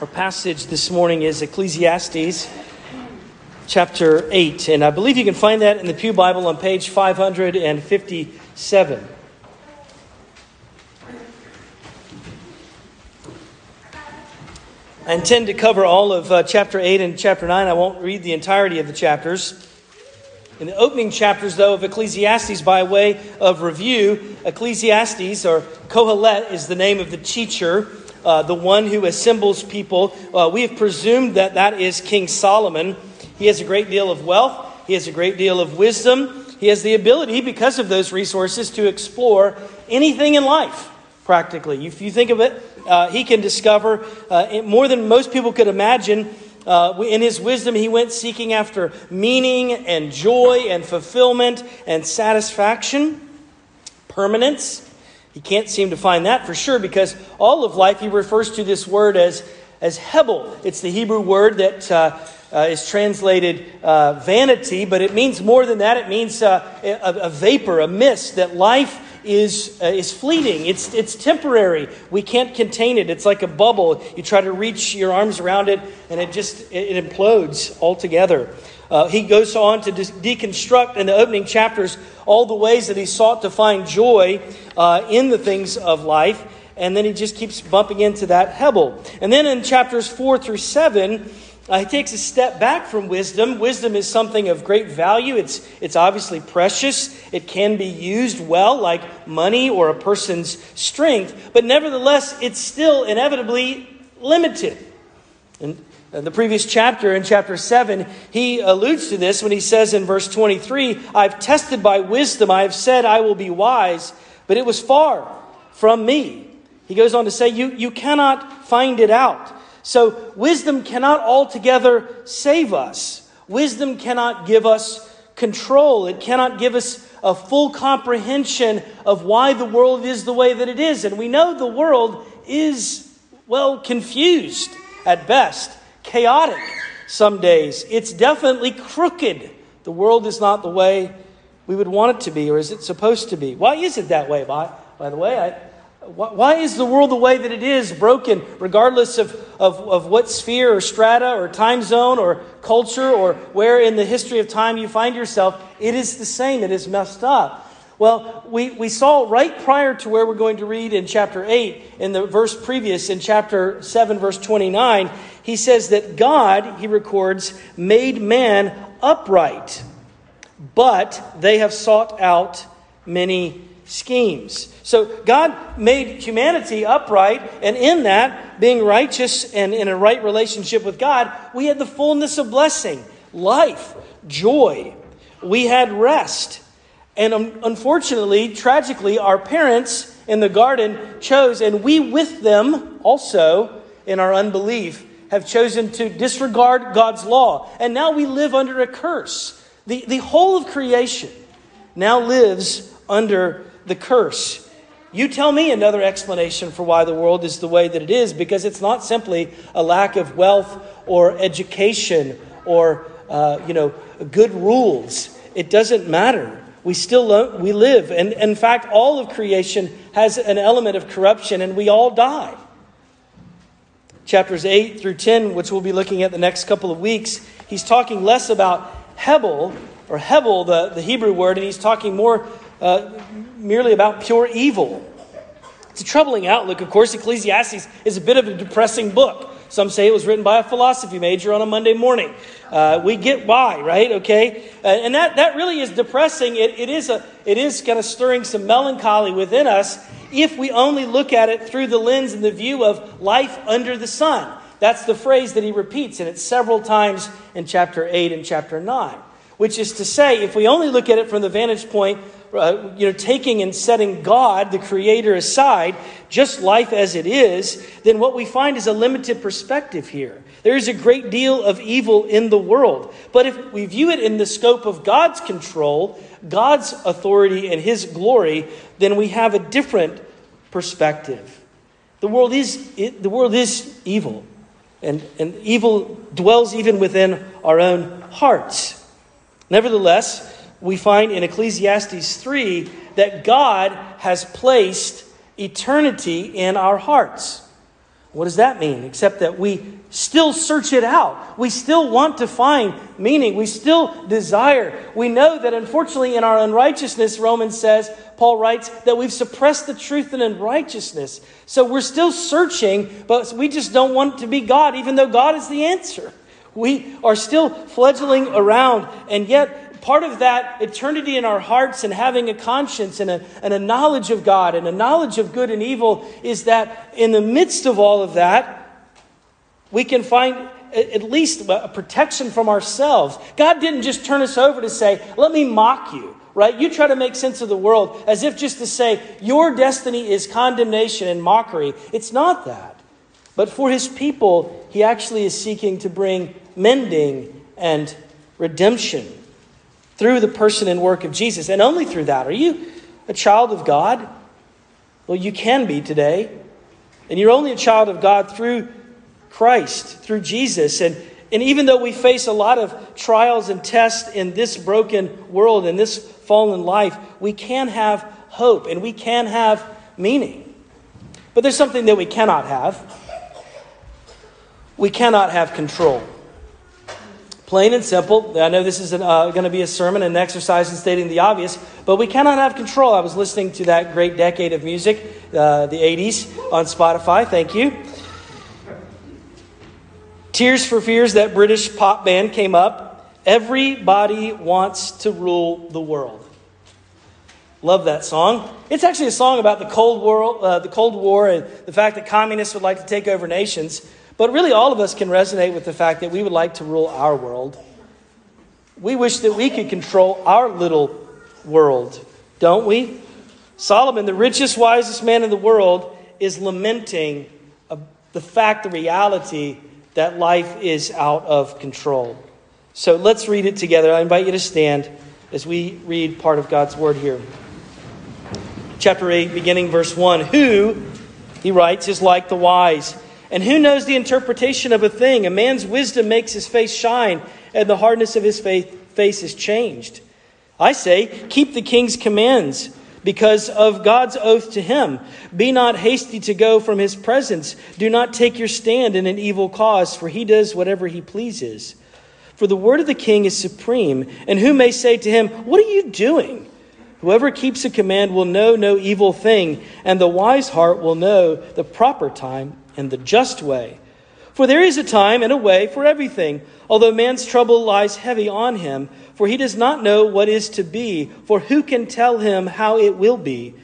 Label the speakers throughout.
Speaker 1: Our passage this morning is Ecclesiastes chapter 8, and I believe you can find that in the Pew Bible on page 557. I intend to cover all of uh, chapter 8 and chapter 9. I won't read the entirety of the chapters. In the opening chapters, though, of Ecclesiastes, by way of review, Ecclesiastes, or Kohelet, is the name of the teacher uh, the one who assembles people. Uh, we have presumed that that is King Solomon. He has a great deal of wealth, he has a great deal of wisdom. He has the ability, because of those resources, to explore anything in life, practically. If you think of it, uh, he can discover uh, more than most people could imagine. Uh, in his wisdom, he went seeking after meaning and joy and fulfillment and satisfaction, permanence. He can't seem to find that for sure because all of life he refers to this word as, as Hebel. It's the Hebrew word that uh, uh, is translated uh, vanity, but it means more than that. It means uh, a, a, vapor, a mist, that life is, uh, is fleeting. It's, it's temporary. We can't contain it. It's like a bubble. You try to reach your arms around it, and it just it, implodes altogether. Uh, he goes on to de- deconstruct in the opening chapters all the ways that he sought to find joy uh, in the things of life. And then he just keeps bumping into that Hebel. And then in chapters 4 through 7, uh, he takes a step back from wisdom. Wisdom is something of great value. It's, it's obviously precious. It can be used well, like money or a person's strength. But nevertheless, it's still inevitably limited. And in the previous chapter, in chapter 7, he alludes to this when he says in verse 23 I've tested by wisdom, I have said I will be wise, but it was far from me. He goes on to say, You, you cannot find it out. So, wisdom cannot altogether save us. Wisdom cannot give us control. It cannot give us a full comprehension of why the world is the way that it is. And we know the world is, well, confused at best chaotic some days. It's definitely crooked. The world is not the way we would want it to be, or is it supposed to be? Why is it that way, by, by the way? I, why is the world the way that it is, broken, regardless of, of, of what sphere or strata or time zone or culture or where in the history of time you find yourself? It is the same. It is messed up. Well, we, we saw right prior to where we're going to read in chapter 8, in the verse previous, in chapter 7, verse 29, he says that God, he records, made man upright, but they have sought out many schemes. So God made humanity upright, and in that, being righteous and in a right relationship with God, we had the fullness of blessing, life, joy. We had rest. And um, unfortunately, tragically, our parents in the garden chose, and we with them also in our unbelief, have chosen to disregard God's law. And now we live under a curse. The, the whole of creation now lives under the curse. You tell me another explanation for why the world is the way that it is, because it's not simply a lack of wealth or education or, uh, you know, good rules. It doesn't matter. We still lo- we live. And in fact, all of creation has an element of corruption, and we all die. Chapters 8 through 10, which we'll be looking at the next couple of weeks, he's talking less about Hebel, or Hebel, the, the Hebrew word, and he's talking more uh, merely about pure evil. It's a troubling outlook. Of course, Ecclesiastes is a bit of a depressing book. Some say it was written by a philosophy major on a Monday morning. Uh, we get why, right? Okay, uh, and that, that really is depressing. It, it is a it is kind of stirring some melancholy within us if we only look at it through the lens and the view of life under the sun. That's the phrase that he repeats, and it's several times in chapter eight and chapter nine. Which is to say, if we only look at it from the vantage point uh, you know, taking and setting God, the Creator, aside, just life as it is, then what we find is a limited perspective here. There is a great deal of evil in the world. But if we view it in the scope of God's control, God's authority, and His glory, then we have a different perspective. The world is, it, the world is evil, and, and evil dwells even within our own hearts. Nevertheless, we find in Ecclesiastes 3 that God has placed eternity in our hearts. What does that mean? Except that we still search it out. We still want to find meaning. We still desire. We know that unfortunately, in our unrighteousness, Romans says, Paul writes, that we've suppressed the truth in unrighteousness. So we're still searching, but we just don't want to be God, even though God is the answer. We are still fledgling around, and yet part of that eternity in our hearts and having a conscience and a, and a knowledge of God and a knowledge of good and evil is that in the midst of all of that, we can find at least a protection from ourselves. God didn't just turn us over to say, let me mock you, right? You try to make sense of the world as if just to say, your destiny is condemnation and mockery. It's not that. But for his people, he actually is seeking to bring mending and redemption through the person and work of Jesus, and only through that. Are you a child of God? Well, you can be today. And you're only a child of God through Christ, through Jesus. And, and even though we face a lot of trials and tests in this broken world, in this fallen life, we can have hope and we can have meaning. But there's something that we cannot have. We cannot have control. Plain and simple. I know this is uh, going to be a sermon and an exercise in stating the obvious, but we cannot have control. I was listening to that great decade of music, uh, the 80s, on Spotify. Thank you. Tears for Fears, that British pop band, came up. Everybody wants to rule the world. Love that song. It's actually a song about the Cold War, uh, the Cold War, and the fact that communists would like to take over nations. But really, all of us can resonate with the fact that we would like to rule our world. We wish that we could control our little world, don't we? Solomon, the richest, wisest man in the world, is lamenting the fact, the reality that life is out of control. So let's read it together. I invite you to stand as we read part of God's word here. Chapter 8, beginning verse 1. Who, he writes, is like the wise and who knows the interpretation of a thing? A man's wisdom makes his face shine, and the hardness of his face is changed. I say, keep the king's commands because of God's oath to him. Be not hasty to go from his presence. Do not take your stand in an evil cause, for he does whatever he pleases. For the word of the king is supreme, and who may say to him, What are you doing? Whoever keeps a command will know no evil thing, and the wise heart will know the proper time and the just way. For there is a time and a way for everything, although man's trouble lies heavy on him, for he does not know what is to be, for who can tell him how it will be?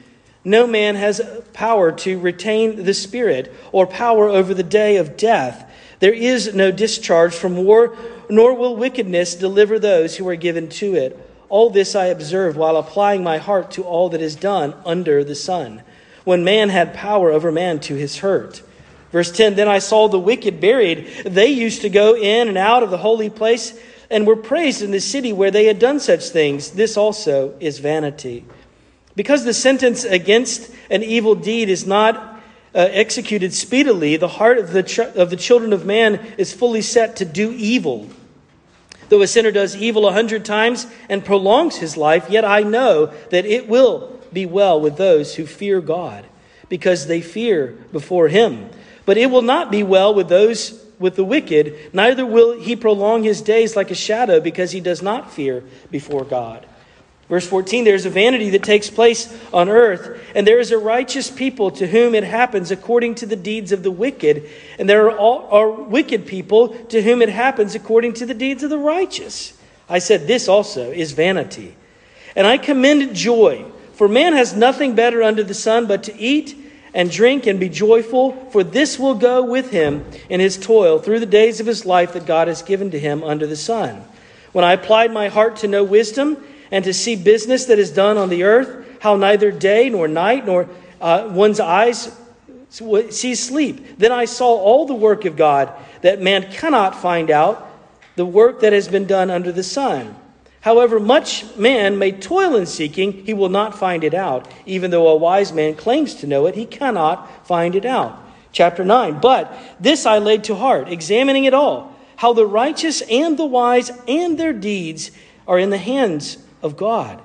Speaker 1: No man has power to retain the Spirit, or power over the day of death. There is no discharge from war, nor will wickedness deliver those who are given to it. All this I observed while applying my heart to all that is done under the sun, when man had power over man to his hurt. Verse 10 Then I saw the wicked buried. They used to go in and out of the holy place and were praised in the city where they had done such things. This also is vanity. Because the sentence against an evil deed is not uh, executed speedily, the heart of the, ch- of the children of man is fully set to do evil. Though a sinner does evil a hundred times and prolongs his life, yet I know that it will be well with those who fear God, because they fear before him. But it will not be well with those with the wicked, neither will he prolong his days like a shadow, because he does not fear before God. Verse 14 There is a vanity that takes place on earth, and there is a righteous people to whom it happens according to the deeds of the wicked, and there are, all, are wicked people to whom it happens according to the deeds of the righteous. I said, This also is vanity. And I commend joy, for man has nothing better under the sun but to eat and drink and be joyful, for this will go with him in his toil through the days of his life that God has given to him under the sun. When I applied my heart to know wisdom and to see business that is done on the earth, how neither day nor night nor uh, one's eyes see sleep, then I saw all the work of God that man cannot find out, the work that has been done under the sun. However much man may toil in seeking, he will not find it out. Even though a wise man claims to know it, he cannot find it out. Chapter 9. But this I laid to heart, examining it all, how the righteous and the wise and their deeds are in the hands of God.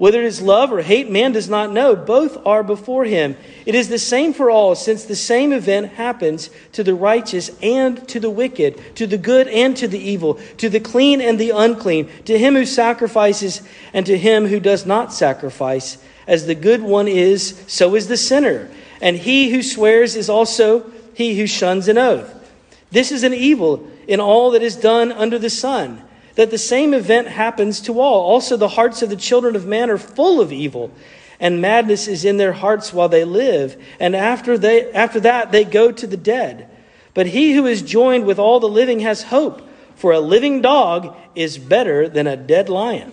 Speaker 1: Whether it is love or hate, man does not know. Both are before him. It is the same for all, since the same event happens to the righteous and to the wicked, to the good and to the evil, to the clean and the unclean, to him who sacrifices and to him who does not sacrifice. As the good one is, so is the sinner. And he who swears is also he who shuns an oath. This is an evil in all that is done under the sun that the same event happens to all. Also, the hearts of the children of man are full of evil, and madness is in their hearts while they live, and after, they, after that they go to the dead. But he who is joined with all the living has hope, for a living dog is better than a dead lion.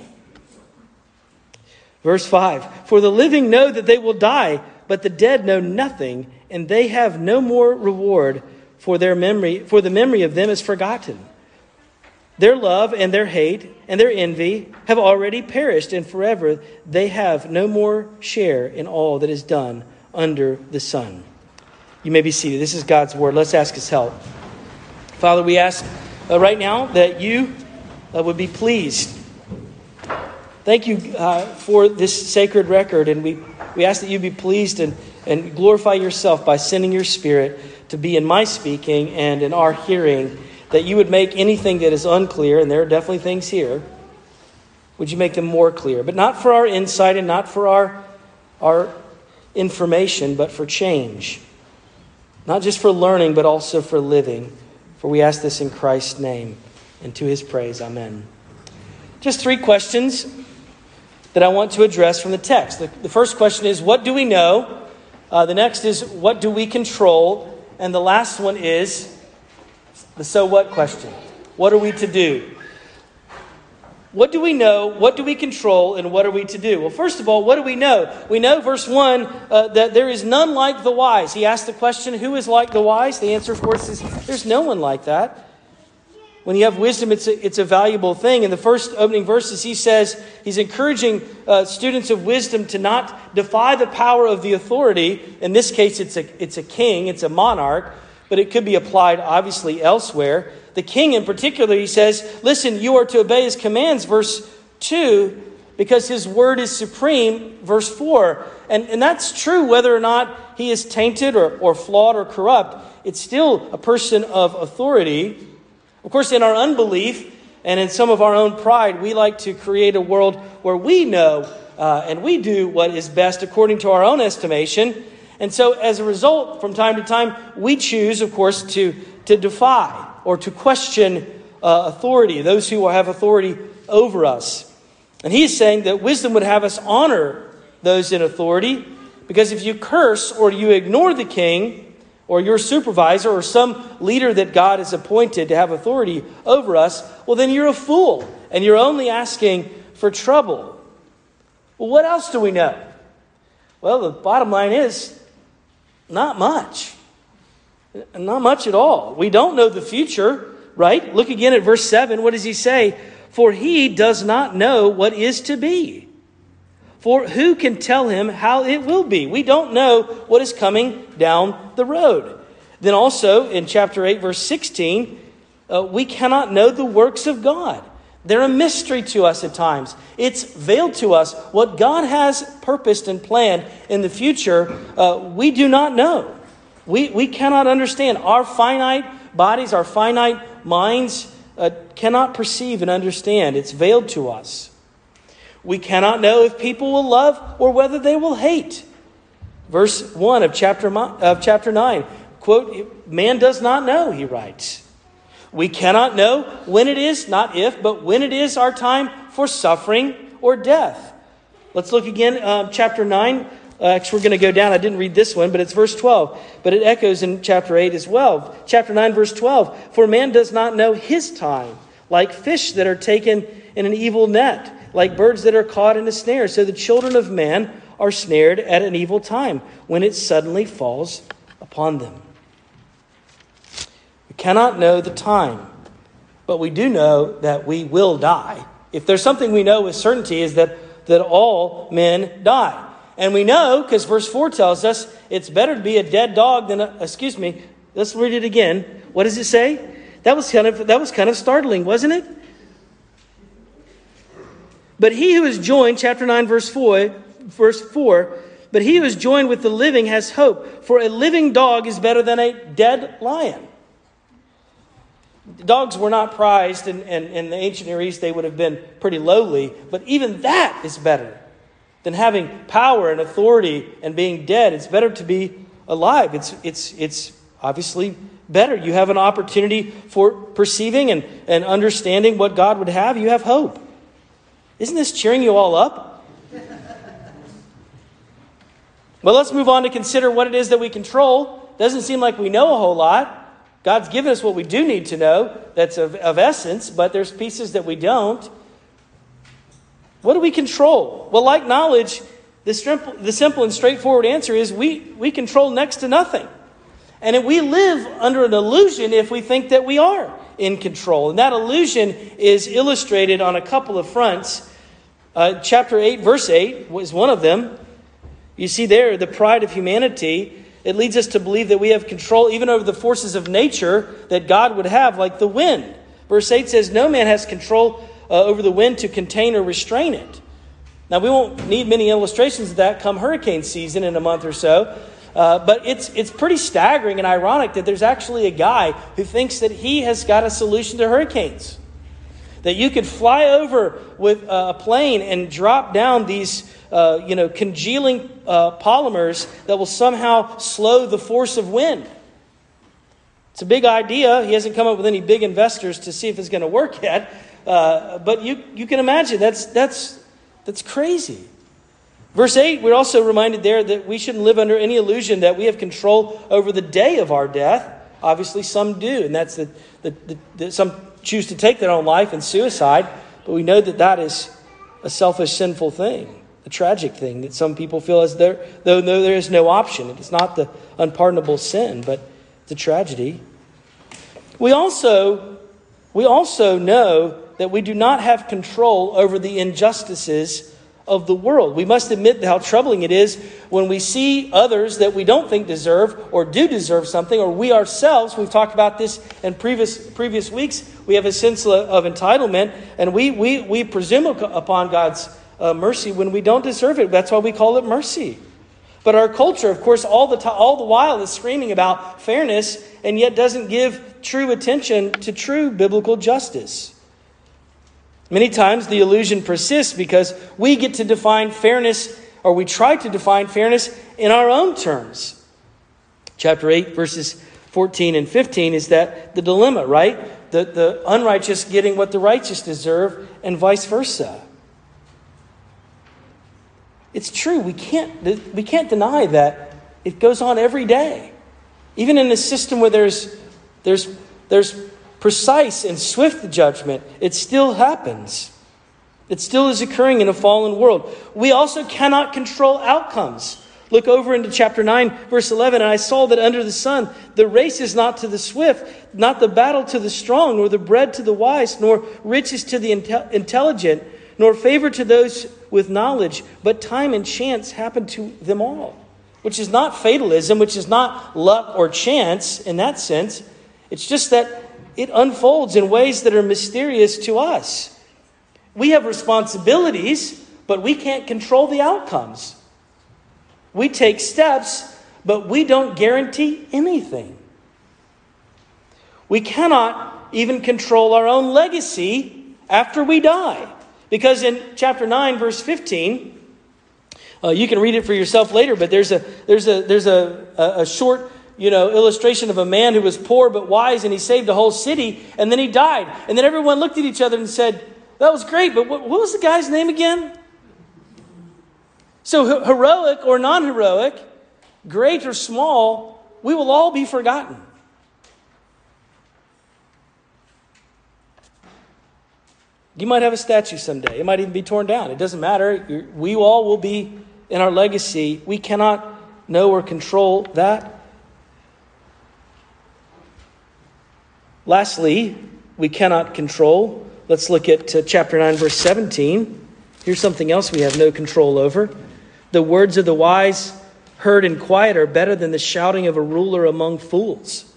Speaker 1: Verse 5 For the living know that they will die, but the dead know nothing, and they have no more reward, for their memory, for the memory of them is forgotten. Their love and their hate and their envy have already perished, and forever they have no more share in all that is done under the sun. You may be seated. This is God's word. Let's ask His help. Father, we ask uh, right now that you uh, would be pleased. Thank you uh, for this sacred record, and we, we ask that you be pleased and, and glorify yourself by sending your Spirit to be in my speaking and in our hearing that you would make anything that is unclear, and there are definitely things here, would you make them more clear? But not for our insight and not for our, our information, but for change. Not just for learning, but also for living. For we ask this in Christ's name and to his praise. Amen. Just three questions that I want to address from the text. The, the first question is What do we know? Uh, the next is What do we control? And the last one is the so what question. What are we to do? What do we know? What do we control? And what are we to do? Well, first of all, what do we know? We know, verse 1, uh, that there is none like the wise. He asked the question, Who is like the wise? The answer, of course, is there's no one like that. When you have wisdom, it's a, it's a valuable thing. In the first opening verses, he says he's encouraging uh, students of wisdom to not defy the power of the authority. In this case, it's a, it's a king, it's a monarch but it could be applied obviously elsewhere. The king, in particular, he says, Listen, you are to obey his commands, verse 2, because his word is supreme, verse 4. And, and that's true whether or not he is tainted or, or flawed or corrupt. It's still a person of authority. Of course, in our unbelief and in some of our own pride, we like to create a world where we know uh, and we do what is best according to our own estimation. And so, as a result, from time to time, we choose, of course, to, to defy or to question uh, authority, those who have authority over us. And he's saying that wisdom would have us honor those in authority, because if you curse or you ignore the king or your supervisor or some leader that God has appointed to have authority over us, well, then you're a fool and you're only asking for trouble. Well, what else do we know? Well, the bottom line is not much. Not much at all. We don't know the future, right? Look again at verse 7. What does he say? For he does not know what is to be. For who can tell him how it will be? We don't know what is coming down the road. Then also in chapter 8, verse 16, uh, we cannot know the works of God. They're a mystery to us at times. It's veiled to us. What God has purposed and planned in the future, uh, we do not know. We, we cannot understand. Our finite bodies, our finite minds uh, cannot perceive and understand. It's veiled to us. We cannot know if people will love or whether they will hate. Verse 1 of chapter, of chapter 9 quote, Man does not know, he writes. We cannot know when it is, not if, but when it is our time for suffering or death. Let's look again, uh, chapter 9. Uh, we're going to go down. I didn't read this one, but it's verse 12. But it echoes in chapter 8 as well. Chapter 9, verse 12. For man does not know his time, like fish that are taken in an evil net, like birds that are caught in a snare. So the children of man are snared at an evil time when it suddenly falls upon them cannot know the time, but we do know that we will die. If there's something we know with certainty, is that, that all men die. And we know, because verse 4 tells us, it's better to be a dead dog than a, excuse me, let's read it again. What does it say? That was kind of, that was kind of startling, wasn't it? But he who is joined, chapter 9, verse 4, verse 4, but he who is joined with the living has hope, for a living dog is better than a dead lion. Dogs were not prized, and in, in, in, the ancient Near East, they would have been pretty lowly, but even that is better than having power and authority and being dead. It's better to be alive. It's, it's, it's obviously better. You have an opportunity for perceiving and, and understanding what God would have. You have hope. Isn't this cheering you all up? well, let's move on to consider what it is that we control. Doesn't seem like we know a whole lot. God's given us what we do need to know that's of, of essence, but there's pieces that we don't. What do we control? Well, like knowledge, the simple, the simple and straightforward answer is we, we control next to nothing. And we live under an illusion if we think that we are in control. And that illusion is illustrated on a couple of fronts. Uh, chapter 8, verse 8 was one of them. You see there the pride of humanity. It leads us to believe that we have control even over the forces of nature that God would have, like the wind. Verse 8 says, No man has control uh, over the wind to contain or restrain it. Now, we won't need many illustrations of that come hurricane season in a month or so. Uh, but it's, it's pretty staggering and ironic that there's actually a guy who thinks that he has got a solution to hurricanes. That you could fly over with a plane and drop down these uh, you know, congealing uh, polymers that will somehow slow the force of wind. It's a big idea. He hasn't come up with any big investors to see if it's going to work yet. Uh, but you, you can imagine that's, that's, that's crazy. Verse 8, we're also reminded there that we shouldn't live under any illusion that we have control over the day of our death. Obviously, some do, and that's the, the, the, the some choose to take their own life and suicide, but we know that that is a selfish, sinful thing, a tragic thing that some people feel as though, though there is no option. It's not the unpardonable sin, but the tragedy. We also, we also know that we do not have control over the injustices of the world. We must admit how troubling it is when we see others that we don't think deserve or do deserve something, or we ourselves, we've talked about this in previous, previous weeks, we have a sense of entitlement, and we, we, we presume upon God's uh, mercy when we don't deserve it. That's why we call it mercy. But our culture, of course, all the, all the while is screaming about fairness and yet doesn't give true attention to true biblical justice. Many times the illusion persists because we get to define fairness, or we try to define fairness in our own terms. Chapter 8, verses 14 and 15 is that the dilemma, right? The, the unrighteous getting what the righteous deserve, and vice versa. It's true. We can't, we can't deny that it goes on every day. Even in a system where there's, there's, there's precise and swift judgment, it still happens. It still is occurring in a fallen world. We also cannot control outcomes. Look over into chapter 9, verse 11. And I saw that under the sun, the race is not to the swift, not the battle to the strong, nor the bread to the wise, nor riches to the intelligent, nor favor to those with knowledge, but time and chance happen to them all. Which is not fatalism, which is not luck or chance in that sense. It's just that it unfolds in ways that are mysterious to us. We have responsibilities, but we can't control the outcomes. We take steps, but we don't guarantee anything. We cannot even control our own legacy after we die. Because in chapter 9, verse 15, uh, you can read it for yourself later, but there's a, there's a, there's a, a, a short you know, illustration of a man who was poor but wise and he saved a whole city and then he died. And then everyone looked at each other and said, That was great, but what, what was the guy's name again? So, heroic or non heroic, great or small, we will all be forgotten. You might have a statue someday. It might even be torn down. It doesn't matter. We all will be in our legacy. We cannot know or control that. Lastly, we cannot control. Let's look at uh, chapter 9, verse 17. Here's something else we have no control over. The words of the wise, heard in quiet, are better than the shouting of a ruler among fools.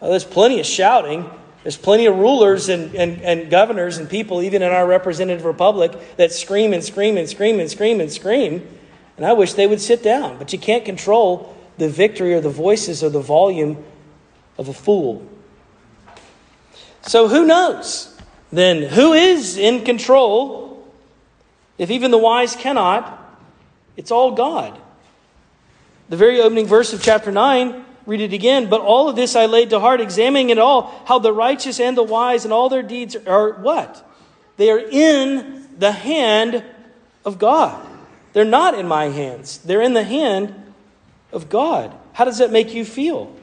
Speaker 1: Well, there's plenty of shouting, There's plenty of rulers and, and, and governors and people, even in our representative republic, that scream and scream and scream and scream and scream. And I wish they would sit down. But you can't control the victory or the voices or the volume of a fool. So who knows? Then who is in control? If even the wise cannot, it's all God. The very opening verse of chapter 9, read it again. But all of this I laid to heart, examining it all, how the righteous and the wise and all their deeds are what? They are in the hand of God. They're not in my hands, they're in the hand of God. How does that make you feel?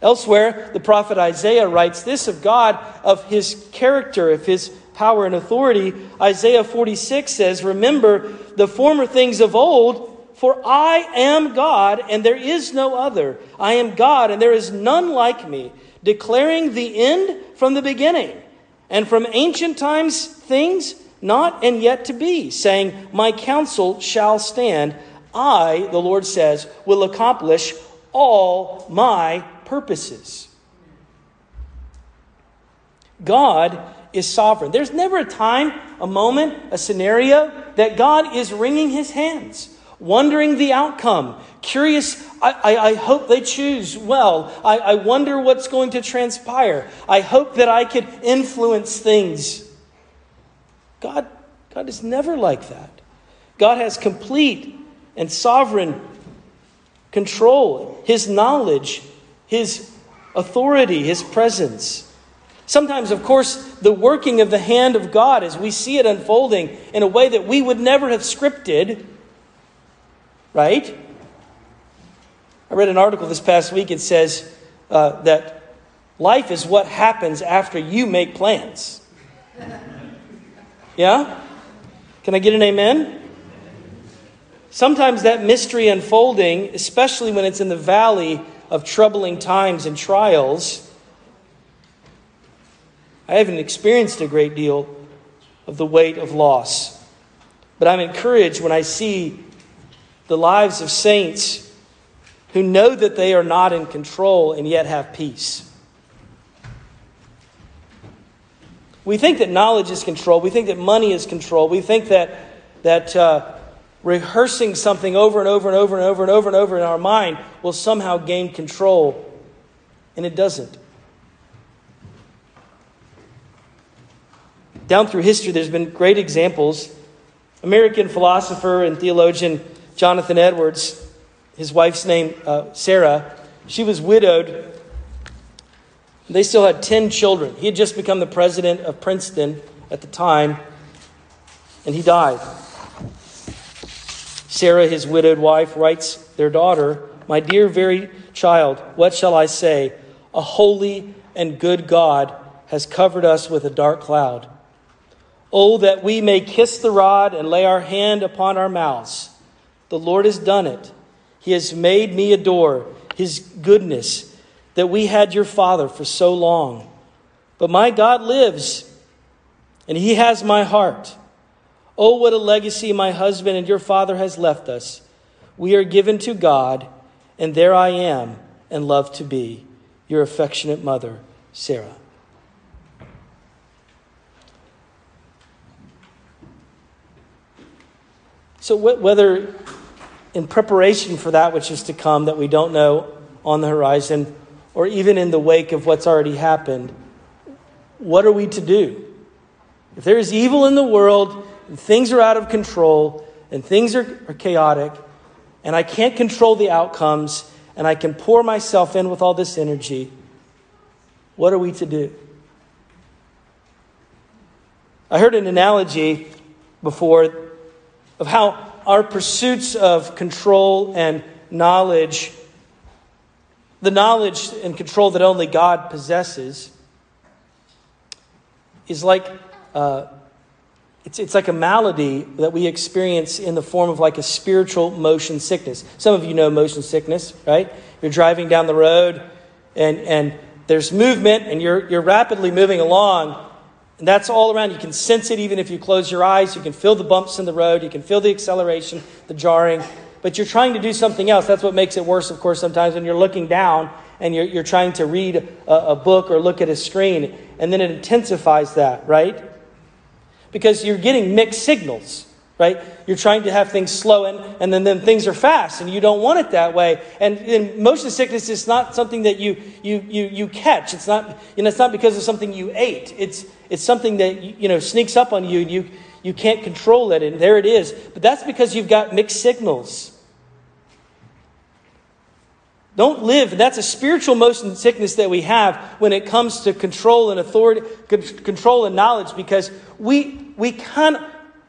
Speaker 1: Elsewhere, the prophet Isaiah writes this of God, of his character, of his power and authority. Isaiah 46 says, Remember the former things of old, for I am God, and there is no other. I am God, and there is none like me, declaring the end from the beginning, and from ancient times things not and yet to be, saying, My counsel shall stand. I, the Lord says, will accomplish all my purposes. God is sovereign. There's never a time, a moment, a scenario that God is wringing his hands, wondering the outcome, curious. I, I, I hope they choose well. I, I wonder what's going to transpire. I hope that I could influence things. God, God is never like that. God has complete and sovereign control, His knowledge, His authority, His presence. Sometimes, of course, the working of the hand of God as we see it unfolding in a way that we would never have scripted, right? I read an article this past week. It says uh, that life is what happens after you make plans. Yeah? Can I get an amen? Sometimes that mystery unfolding, especially when it's in the valley of troubling times and trials, I haven't experienced a great deal of the weight of loss. But I'm encouraged when I see the lives of saints who know that they are not in control and yet have peace. We think that knowledge is control. We think that money is control. We think that, that uh, rehearsing something over and over and over and over and over and over in our mind will somehow gain control. And it doesn't. Down through history, there's been great examples. American philosopher and theologian Jonathan Edwards, his wife's name, uh, Sarah, she was widowed they still had 10 children. He had just become the president of Princeton at the time, and he died. Sarah, his widowed wife, writes their daughter, My dear very child, what shall I say? A holy and good God has covered us with a dark cloud. Oh, that we may kiss the rod and lay our hand upon our mouths. The Lord has done it. He has made me adore his goodness that we had your father for so long. But my God lives, and he has my heart. Oh, what a legacy my husband and your father has left us. We are given to God, and there I am and love to be your affectionate mother, Sarah. So, whether in preparation for that which is to come that we don't know on the horizon, or even in the wake of what's already happened, what are we to do? If there is evil in the world, and things are out of control, and things are, are chaotic, and I can't control the outcomes, and I can pour myself in with all this energy, what are we to do? I heard an analogy before of how our pursuits of control and knowledge the knowledge and control that only God possesses is like uh, it's, it's like a malady that we experience in the form of like a spiritual motion sickness. Some of you know motion sickness, right? You're driving down the road and, and there's movement and you're, you're rapidly moving along. And that's all around. You can sense it even if you close your eyes. You can feel the bumps in the road. You can feel the acceleration, the jarring but you're trying to do something else. That's what makes it worse, of course, sometimes when you're looking down and you're, you're trying to read a, a book or look at a screen, and then it intensifies that, right? Because you're getting mixed signals right? You're trying to have things slow and, and then, then things are fast and you don't want it that way. And in motion sickness is not something that you, you, you, you catch. It's not, you know, it's not because of something you ate. It's, it's something that, you know, sneaks up on you and you, you can't control it. And there it is. But that's because you've got mixed signals. Don't live. That's a spiritual motion sickness that we have when it comes to control and authority, control and knowledge because we, we can't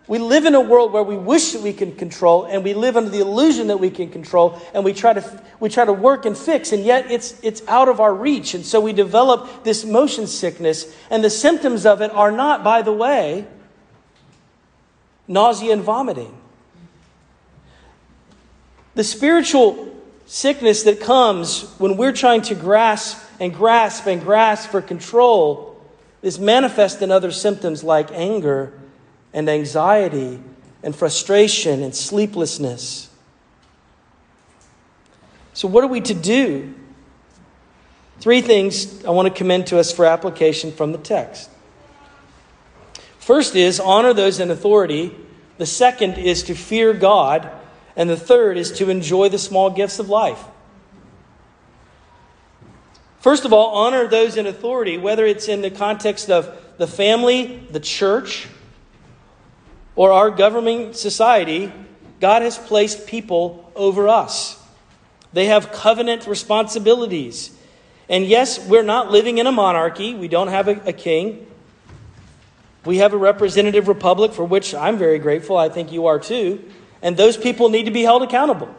Speaker 1: we live in a world where we wish that we can control, and we live under the illusion that we can control, and we try to, we try to work and fix, and yet it's, it's out of our reach. And so we develop this motion sickness, and the symptoms of it are not, by the way, nausea and vomiting. The spiritual sickness that comes when we're trying to grasp and grasp and grasp for control is manifest in other symptoms like anger and anxiety and frustration and sleeplessness. So, what are we to do? Three things I want to commend to us for application from the text. First is honor those in authority. The second is to fear God. And the third is to enjoy the small gifts of life. First of all, honor those in authority, whether it's in the context of the family, the church, or our governing society, God has placed people over us. They have covenant responsibilities. And yes, we're not living in a monarchy, we don't have a, a king. We have a representative republic for which I'm very grateful. I think you are too. And those people need to be held accountable.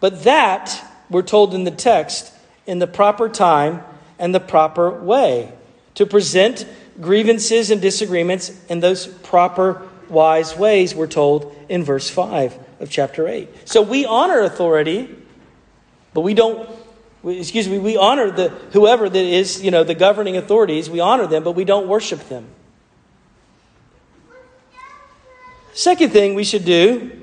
Speaker 1: But that, we're told in the text, in the proper time and the proper way, to present grievances and disagreements in those proper, wise ways, we're told in verse 5 of chapter 8. So we honor authority, but we don't, excuse me, we honor the, whoever that is, you know, the governing authorities, we honor them, but we don't worship them. Second thing we should do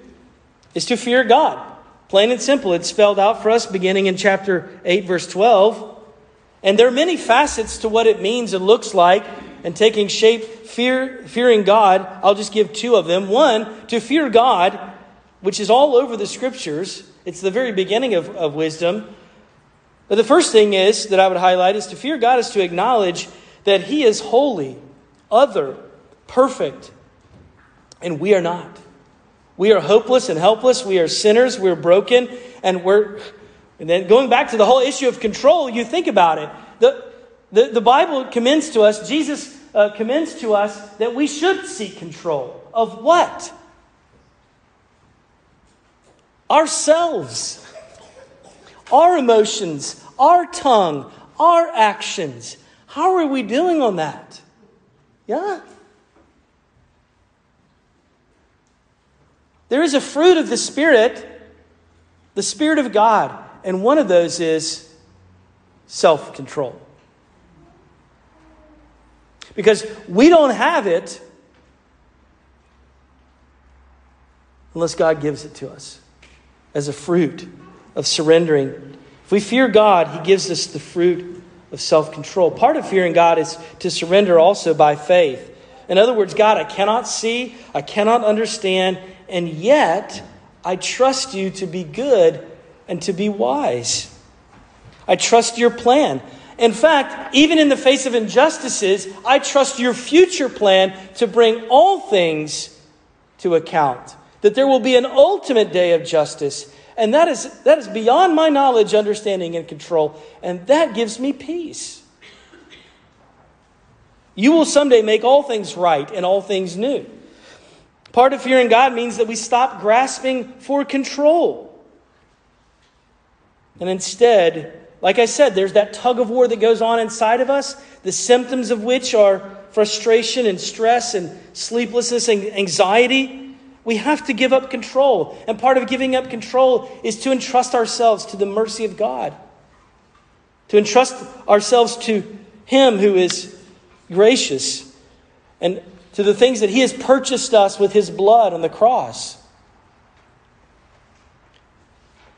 Speaker 1: is to fear God. Plain and simple. It's spelled out for us beginning in chapter 8, verse 12. And there are many facets to what it means and looks like and taking shape, fear, fearing God. I'll just give two of them. One, to fear God, which is all over the scriptures. It's the very beginning of, of wisdom. But the first thing is that I would highlight is to fear God is to acknowledge that He is holy, other, perfect, and we are not. We are hopeless and helpless. We are sinners. We're broken. And we're. And then going back to the whole issue of control, you think about it. The, the, the Bible commends to us, Jesus uh, commends to us that we should seek control. Of what? Ourselves, our emotions, our tongue, our actions. How are we doing on that? Yeah? There is a fruit of the Spirit, the Spirit of God, and one of those is self control. Because we don't have it unless God gives it to us as a fruit of surrendering. If we fear God, He gives us the fruit of self control. Part of fearing God is to surrender also by faith. In other words, God, I cannot see, I cannot understand, and yet I trust you to be good and to be wise. I trust your plan. In fact, even in the face of injustices, I trust your future plan to bring all things to account. That there will be an ultimate day of justice. And that is, that is beyond my knowledge, understanding, and control. And that gives me peace. You will someday make all things right and all things new. Part of fearing God means that we stop grasping for control. And instead, like I said, there's that tug of war that goes on inside of us, the symptoms of which are frustration and stress and sleeplessness and anxiety. We have to give up control. And part of giving up control is to entrust ourselves to the mercy of God, to entrust ourselves to Him who is gracious, and to the things that He has purchased us with His blood on the cross.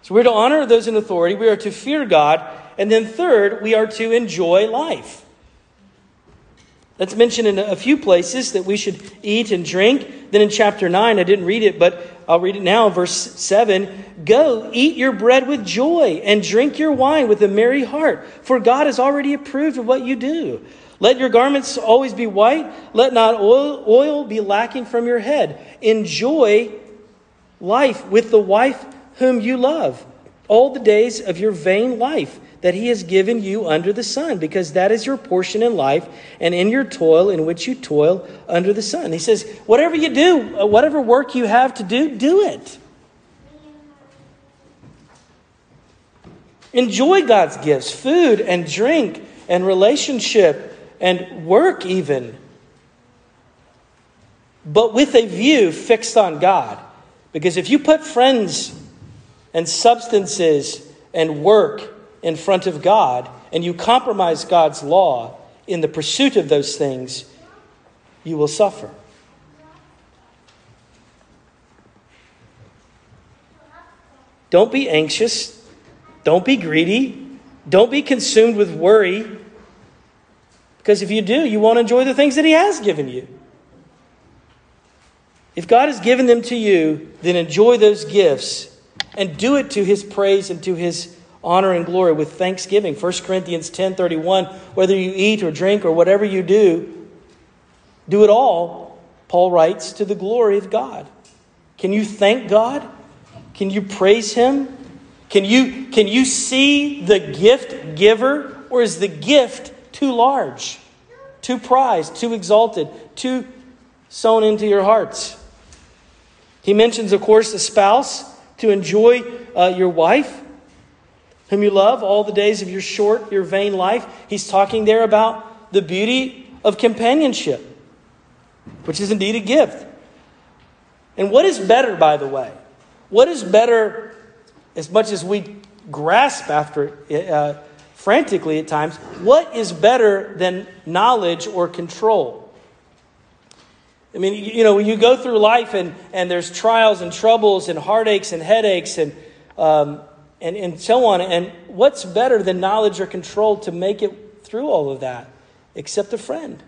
Speaker 1: So we're to honor those in authority, we are to fear God, and then third, we are to enjoy life. That's mentioned in a few places that we should eat and drink. Then in chapter 9, I didn't read it, but I'll read it now, verse 7 Go, eat your bread with joy, and drink your wine with a merry heart, for God has already approved of what you do. Let your garments always be white, let not oil, oil be lacking from your head. Enjoy life with the wife whom you love all the days of your vain life that he has given you under the sun, because that is your portion in life and in your toil in which you toil under the sun. He says, whatever you do, uh, whatever work you have to do, do it. Enjoy God's gifts, food and drink and relationship and work, even. But with a view fixed on God. Because if you put friends and substances and work in front of God and you compromise God's law in the pursuit of those things, you will suffer. Don't be anxious. Don't be greedy. Don't be consumed with worry. Because if you do, you won't enjoy the things that He has given you. If God has given them to you, then enjoy those gifts and do it to His praise and to His honor and glory with thanksgiving. 1 Corinthians 10:31, whether you eat or drink or whatever you do, do it all, Paul writes, to the glory of God. Can you thank God? Can you praise him? Can you can you see the gift giver or is the gift too large, too prized, too exalted, too sown into your hearts? He mentions of course the spouse to enjoy uh, your wife whom you love all the days of your short, your vain life. He's talking there about the beauty of companionship, which is indeed a gift. And what is better, by the way? What is better, as much as we grasp after it uh, frantically at times, what is better than knowledge or control? I mean, you know, when you go through life and, and there's trials and troubles and heartaches and headaches and um, and, and so on. And what's better than knowledge or control to make it through all of that except a friend?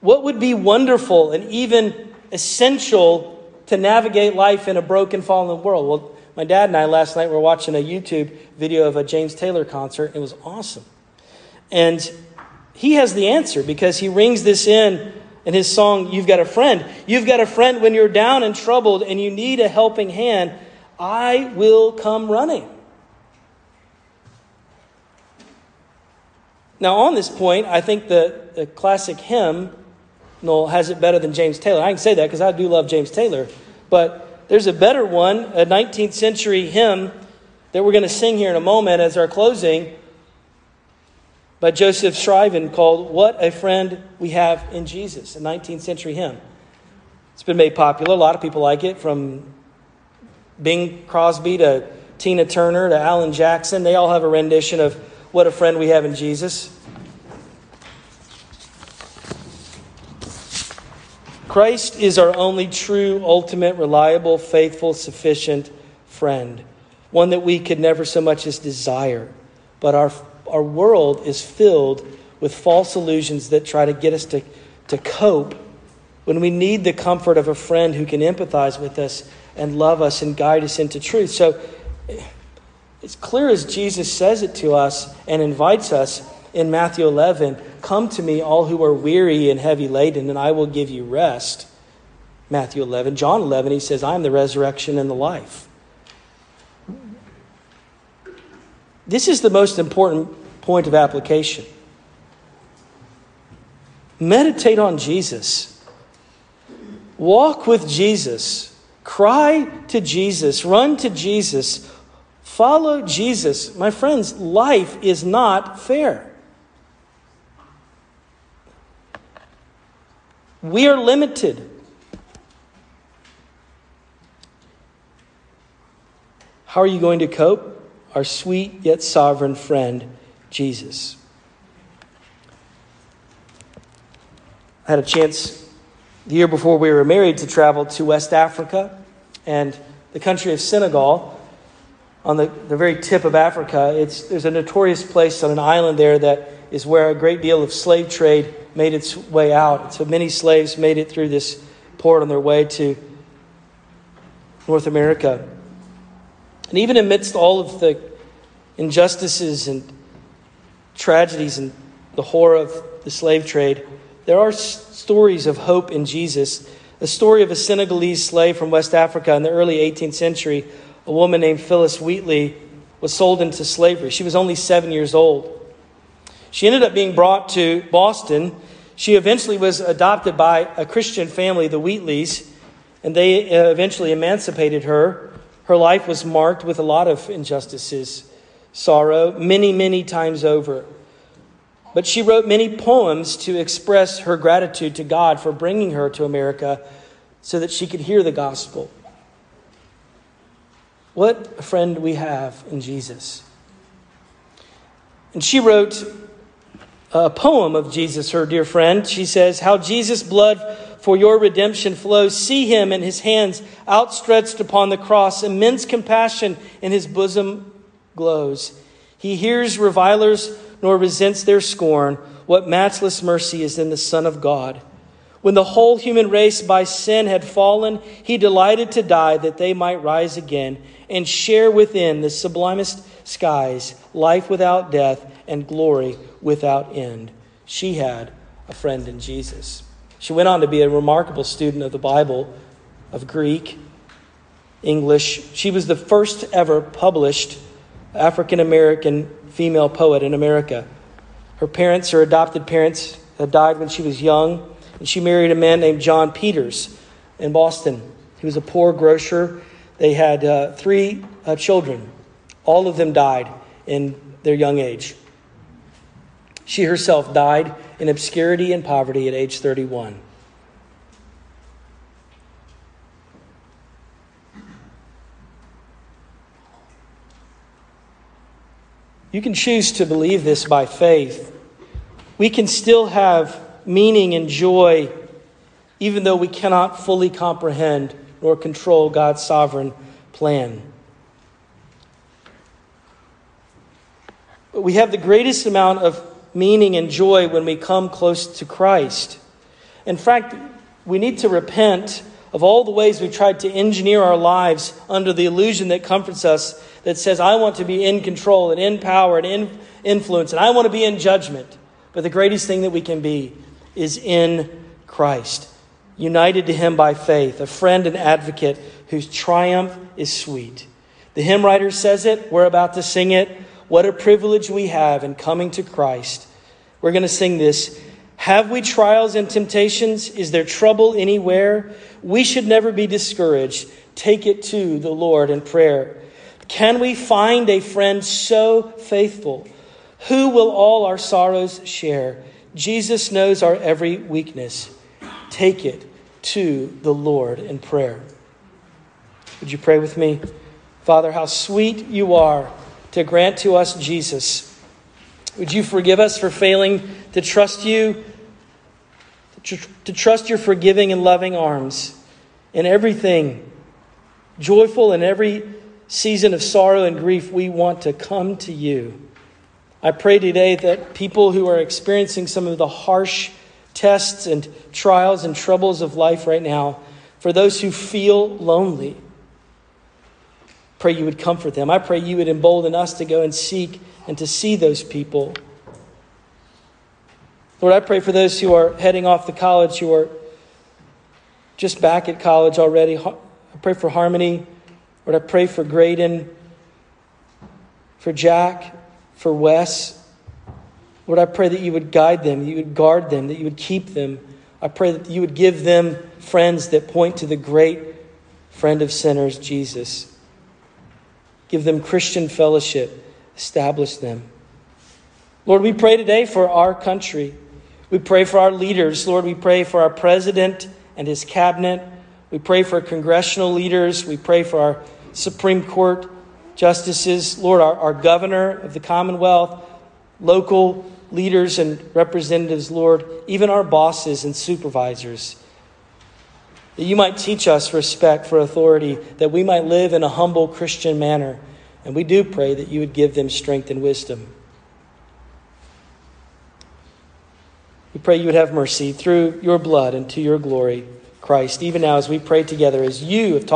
Speaker 1: What would be wonderful and even essential to navigate life in a broken, fallen world? Well, my dad and I last night were watching a YouTube video of a James Taylor concert. It was awesome. And he has the answer because he rings this in in his song, You've Got a Friend. You've got a friend when you're down and troubled and you need a helping hand. I will come running. Now, on this point, I think the, the classic hymn Noel has it better than James Taylor. I can say that because I do love James Taylor. But there's a better one, a 19th century hymn that we're going to sing here in a moment as our closing by Joseph Scriven called What a Friend We Have in Jesus, a 19th century hymn. It's been made popular. A lot of people like it, from Bing Crosby to Tina Turner to Alan Jackson. They all have a rendition of What a Friend We Have in Jesus. Christ is our only true, ultimate, reliable, faithful, sufficient friend, one that we could never so much as desire, but our our world is filled with false illusions that try to get us to, to cope when we need the comfort of a friend who can empathize with us and love us and guide us into truth. So it's clear as Jesus says it to us and invites us in Matthew 11 Come to me, all who are weary and heavy laden, and I will give you rest. Matthew 11. John 11, he says, I am the resurrection and the life. This is the most important point of application. Meditate on Jesus. Walk with Jesus. Cry to Jesus. Run to Jesus. Follow Jesus. My friends, life is not fair. We are limited. How are you going to cope? Our sweet yet sovereign friend Jesus. I had a chance the year before we were married to travel to West Africa and the country of Senegal on the, the very tip of Africa. It's, there's a notorious place on an island there that is where a great deal of slave trade made its way out. So many slaves made it through this port on their way to North America. And even amidst all of the injustices and tragedies and the horror of the slave trade, there are stories of hope in Jesus. A story of a Senegalese slave from West Africa in the early 18th century, a woman named Phillis Wheatley, was sold into slavery. She was only seven years old. She ended up being brought to Boston. She eventually was adopted by a Christian family, the Wheatleys, and they uh, eventually emancipated her. Her life was marked with a lot of injustices, sorrow, many, many times over. But she wrote many poems to express her gratitude to God for bringing her to America so that she could hear the gospel. What a friend we have in Jesus. And she wrote a poem of Jesus, her dear friend. She says, How Jesus' blood for your redemption flows. See him in his hands outstretched upon the cross. Immense compassion in his bosom glows. He hears revilers nor resents their scorn. What matchless mercy is in the Son of God. When the whole human race by sin had fallen, he delighted to die that they might rise again and share within the sublimest skies life without death and glory without end. She had a friend in Jesus. She went on to be a remarkable student of the Bible, of Greek, English. She was the first ever published African American female poet in America. Her parents, her adopted parents, had died when she was young, and she married a man named John Peters in Boston. He was a poor grocer. They had uh, three uh, children. All of them died in their young age. She herself died in obscurity and poverty at age 31. You can choose to believe this by faith. We can still have meaning and joy even though we cannot fully comprehend nor control God's sovereign plan. But we have the greatest amount of meaning and joy when we come close to Christ. In fact, we need to repent of all the ways we've tried to engineer our lives under the illusion that comforts us that says, I want to be in control and in power and in influence, and I want to be in judgment. But the greatest thing that we can be is in Christ, united to Him by faith, a friend and advocate whose triumph is sweet. The hymn writer says it, we're about to sing it. What a privilege we have in coming to Christ. We're going to sing this. Have we trials and temptations? Is there trouble anywhere? We should never be discouraged. Take it to the Lord in prayer. Can we find a friend so faithful? Who will all our sorrows share? Jesus knows our every weakness. Take it to the Lord in prayer. Would you pray with me? Father, how sweet you are to grant to us Jesus. Would you forgive us for failing to trust you, to trust your forgiving and loving arms in everything, joyful in every season of sorrow and grief, we want to come to you. I pray today that people who are experiencing some of the harsh tests and trials and troubles of life right now, for those who feel lonely, pray you would comfort them. I pray you would embolden us to go and seek and to see those people. Lord, I pray for those who are heading off to college, who are just back at college already. I pray for Harmony. Lord, I pray for Graydon, for Jack, for Wes. Lord, I pray that you would guide them, you would guard them, that you would keep them. I pray that you would give them friends that point to the great friend of sinners, Jesus. Give them Christian fellowship, establish them. Lord, we pray today for our country. We pray for our leaders. Lord, we pray for our president and his cabinet. We pray for congressional leaders. We pray for our Supreme Court justices. Lord, our, our governor of the Commonwealth, local leaders and representatives, Lord, even our bosses and supervisors. That you might teach us respect for authority, that we might live in a humble Christian manner. And we do pray that you would give them strength and wisdom. We pray you would have mercy through your blood and to your glory, Christ, even now as we pray together, as you have taught.